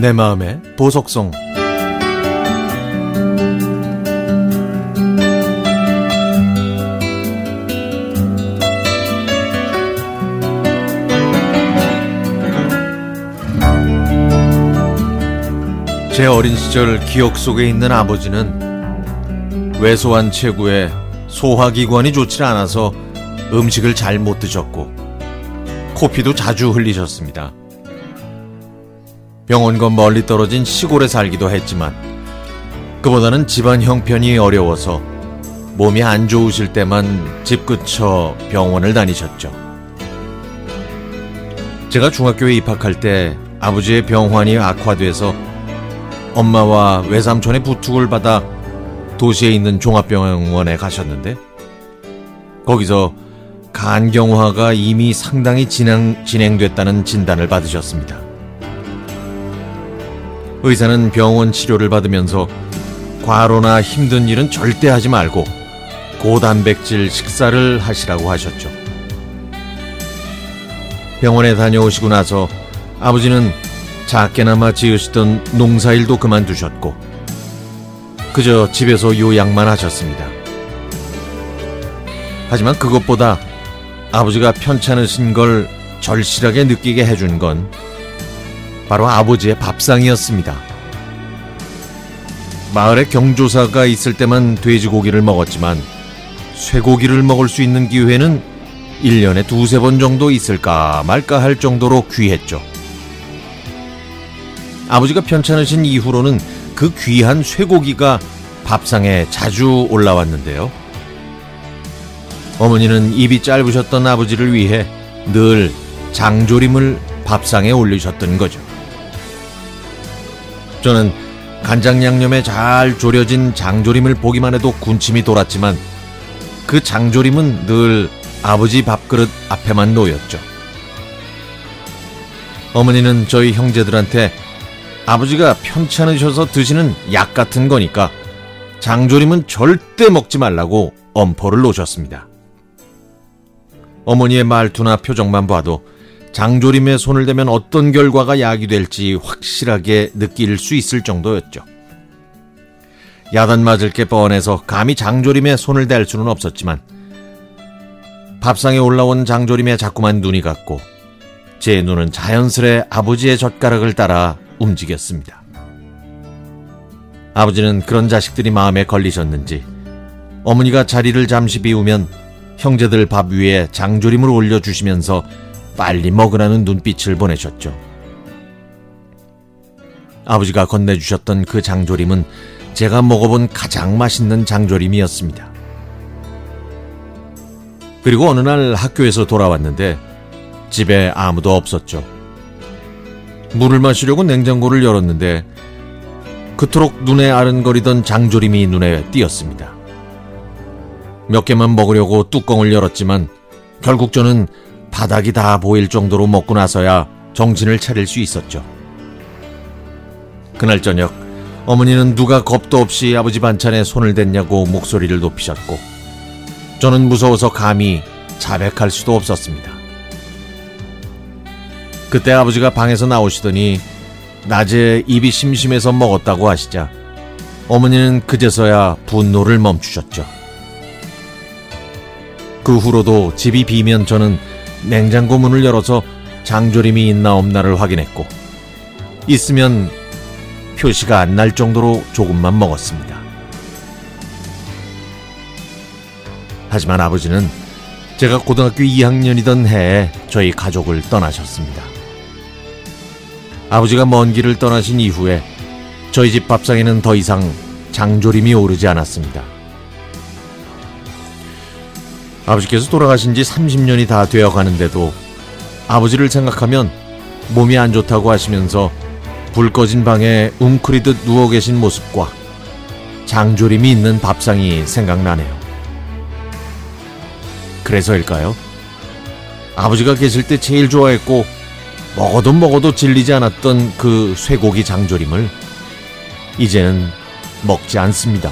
내 마음의 보석성 제 어린 시절 기억 속에 있는 아버지는 왜소한 체구에 소화기관이 좋지 않아서 음식을 잘 못 드셨고 코피도 자주 흘리셨습니다. 병원과 멀리 떨어진 시골에 살기도 했지만 그보다는 집안 형편이 어려워서 몸이 안 좋으실 때만 집 근처 병원을 다니셨죠. 제가 중학교에 입학할 때 아버지의 병환이 악화돼서 엄마와 외삼촌의 부축을 받아 도시에 있는 종합병원에 가셨는데 거기서 간경화가 이미 상당히 진행, 진행됐다는 진단을 받으셨습니다. 의사는 병원 치료를 받으면서 과로나 힘든 일은 절대 하지 말고 고단백질 식사를 하시라고 하셨죠. 병원에 다녀오시고 나서 아버지는 작게나마 지으시던 농사일도 그만두셨고 그저 집에서 요양만 하셨습니다. 하지만 그것보다 아버지가 편찮으신 걸 절실하게 느끼게 해준 건 바로 아버지의 밥상이었습니다. 마을에 경조사가 있을 때만 돼지고기를 먹었지만 쇠고기를 먹을 수 있는 기회는 1년에 두세 번 정도 있을까 말까 할 정도로 귀했죠. 아버지가 편찮으신 이후로는 그 귀한 쇠고기가 밥상에 자주 올라왔는데요. 어머니는 입이 짧으셨던 아버지를 위해 늘 장조림을 밥상에 올리셨던 거죠. 저는 간장 양념에 잘 졸여진 장조림을 보기만 해도 군침이 돌았지만 그 장조림은 늘 아버지 밥그릇 앞에만 놓였죠. 어머니는 저희 형제들한테 아버지가 편찮으셔서 드시는 약 같은 거니까 장조림은 절대 먹지 말라고 엄포를 놓으셨습니다. 어머니의 말투나 표정만 봐도 장조림에 손을 대면 어떤 결과가 약이 될지 확실하게 느낄 수 있을 정도였죠. 야단 맞을 게 뻔해서 감히 장조림에 손을 댈 수는 없었지만 밥상에 올라온 장조림에 자꾸만 눈이 갔고 제 눈은 자연스레 아버지의 젓가락을 따라 움직였습니다. 아버지는 그런 자식들이 마음에 걸리셨는지 어머니가 자리를 잠시 비우면 형제들 밥 위에 장조림을 올려주시면서 빨리 먹으라는 눈빛을 보내셨죠. 아버지가 건네주셨던 그 장조림은 제가 먹어본 가장 맛있는 장조림이었습니다. 그리고 어느 날 학교에서 돌아왔는데 집에 아무도 없었죠. 물을 마시려고 냉장고를 열었는데 그토록 눈에 아른거리던 장조림이 눈에 띄었습니다. 몇 개만 먹으려고 뚜껑을 열었지만 결국 저는 바닥이 다 보일 정도로 먹고 나서야 정신을 차릴 수 있었죠. 그날 저녁 어머니는 누가 겁도 없이 아버지 반찬에 손을 댔냐고 목소리를 높이셨고 저는 무서워서 감히 자백할 수도 없었습니다. 그때 아버지가 방에서 나오시더니 낮에 입이 심심해서 먹었다고 하시자 어머니는 그제서야 분노를 멈추셨죠. 그 후로도 집이 비면 저는 냉장고 문을 열어서 장조림이 있나 없나를 확인했고 있으면 표시가 안 날 정도로 조금만 먹었습니다. 하지만 아버지는 제가 고등학교 2학년이던 해에 저희 가족을 떠나셨습니다. 아버지가 먼 길을 떠나신 이후에 저희 집 밥상에는 더 이상 장조림이 오르지 않았습니다. 아버지께서 돌아가신 지 30년이 다 되어 가는데도 아버지를 생각하면 몸이 안 좋다고 하시면서 불 꺼진 방에 웅크리듯 누워 계신 모습과 장조림이 있는 밥상이 생각나네요. 그래서일까요? 아버지가 계실 때 제일 좋아했고 먹어도 먹어도 질리지 않았던 그 쇠고기 장조림을 이제는 먹지 않습니다.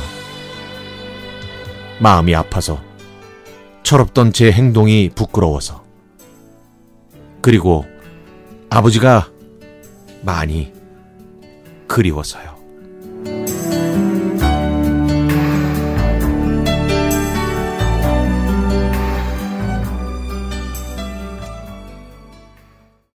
마음이 아파서 철없던 제 행동이 부끄러워서 그리고 아버지가 많이 그리워서요.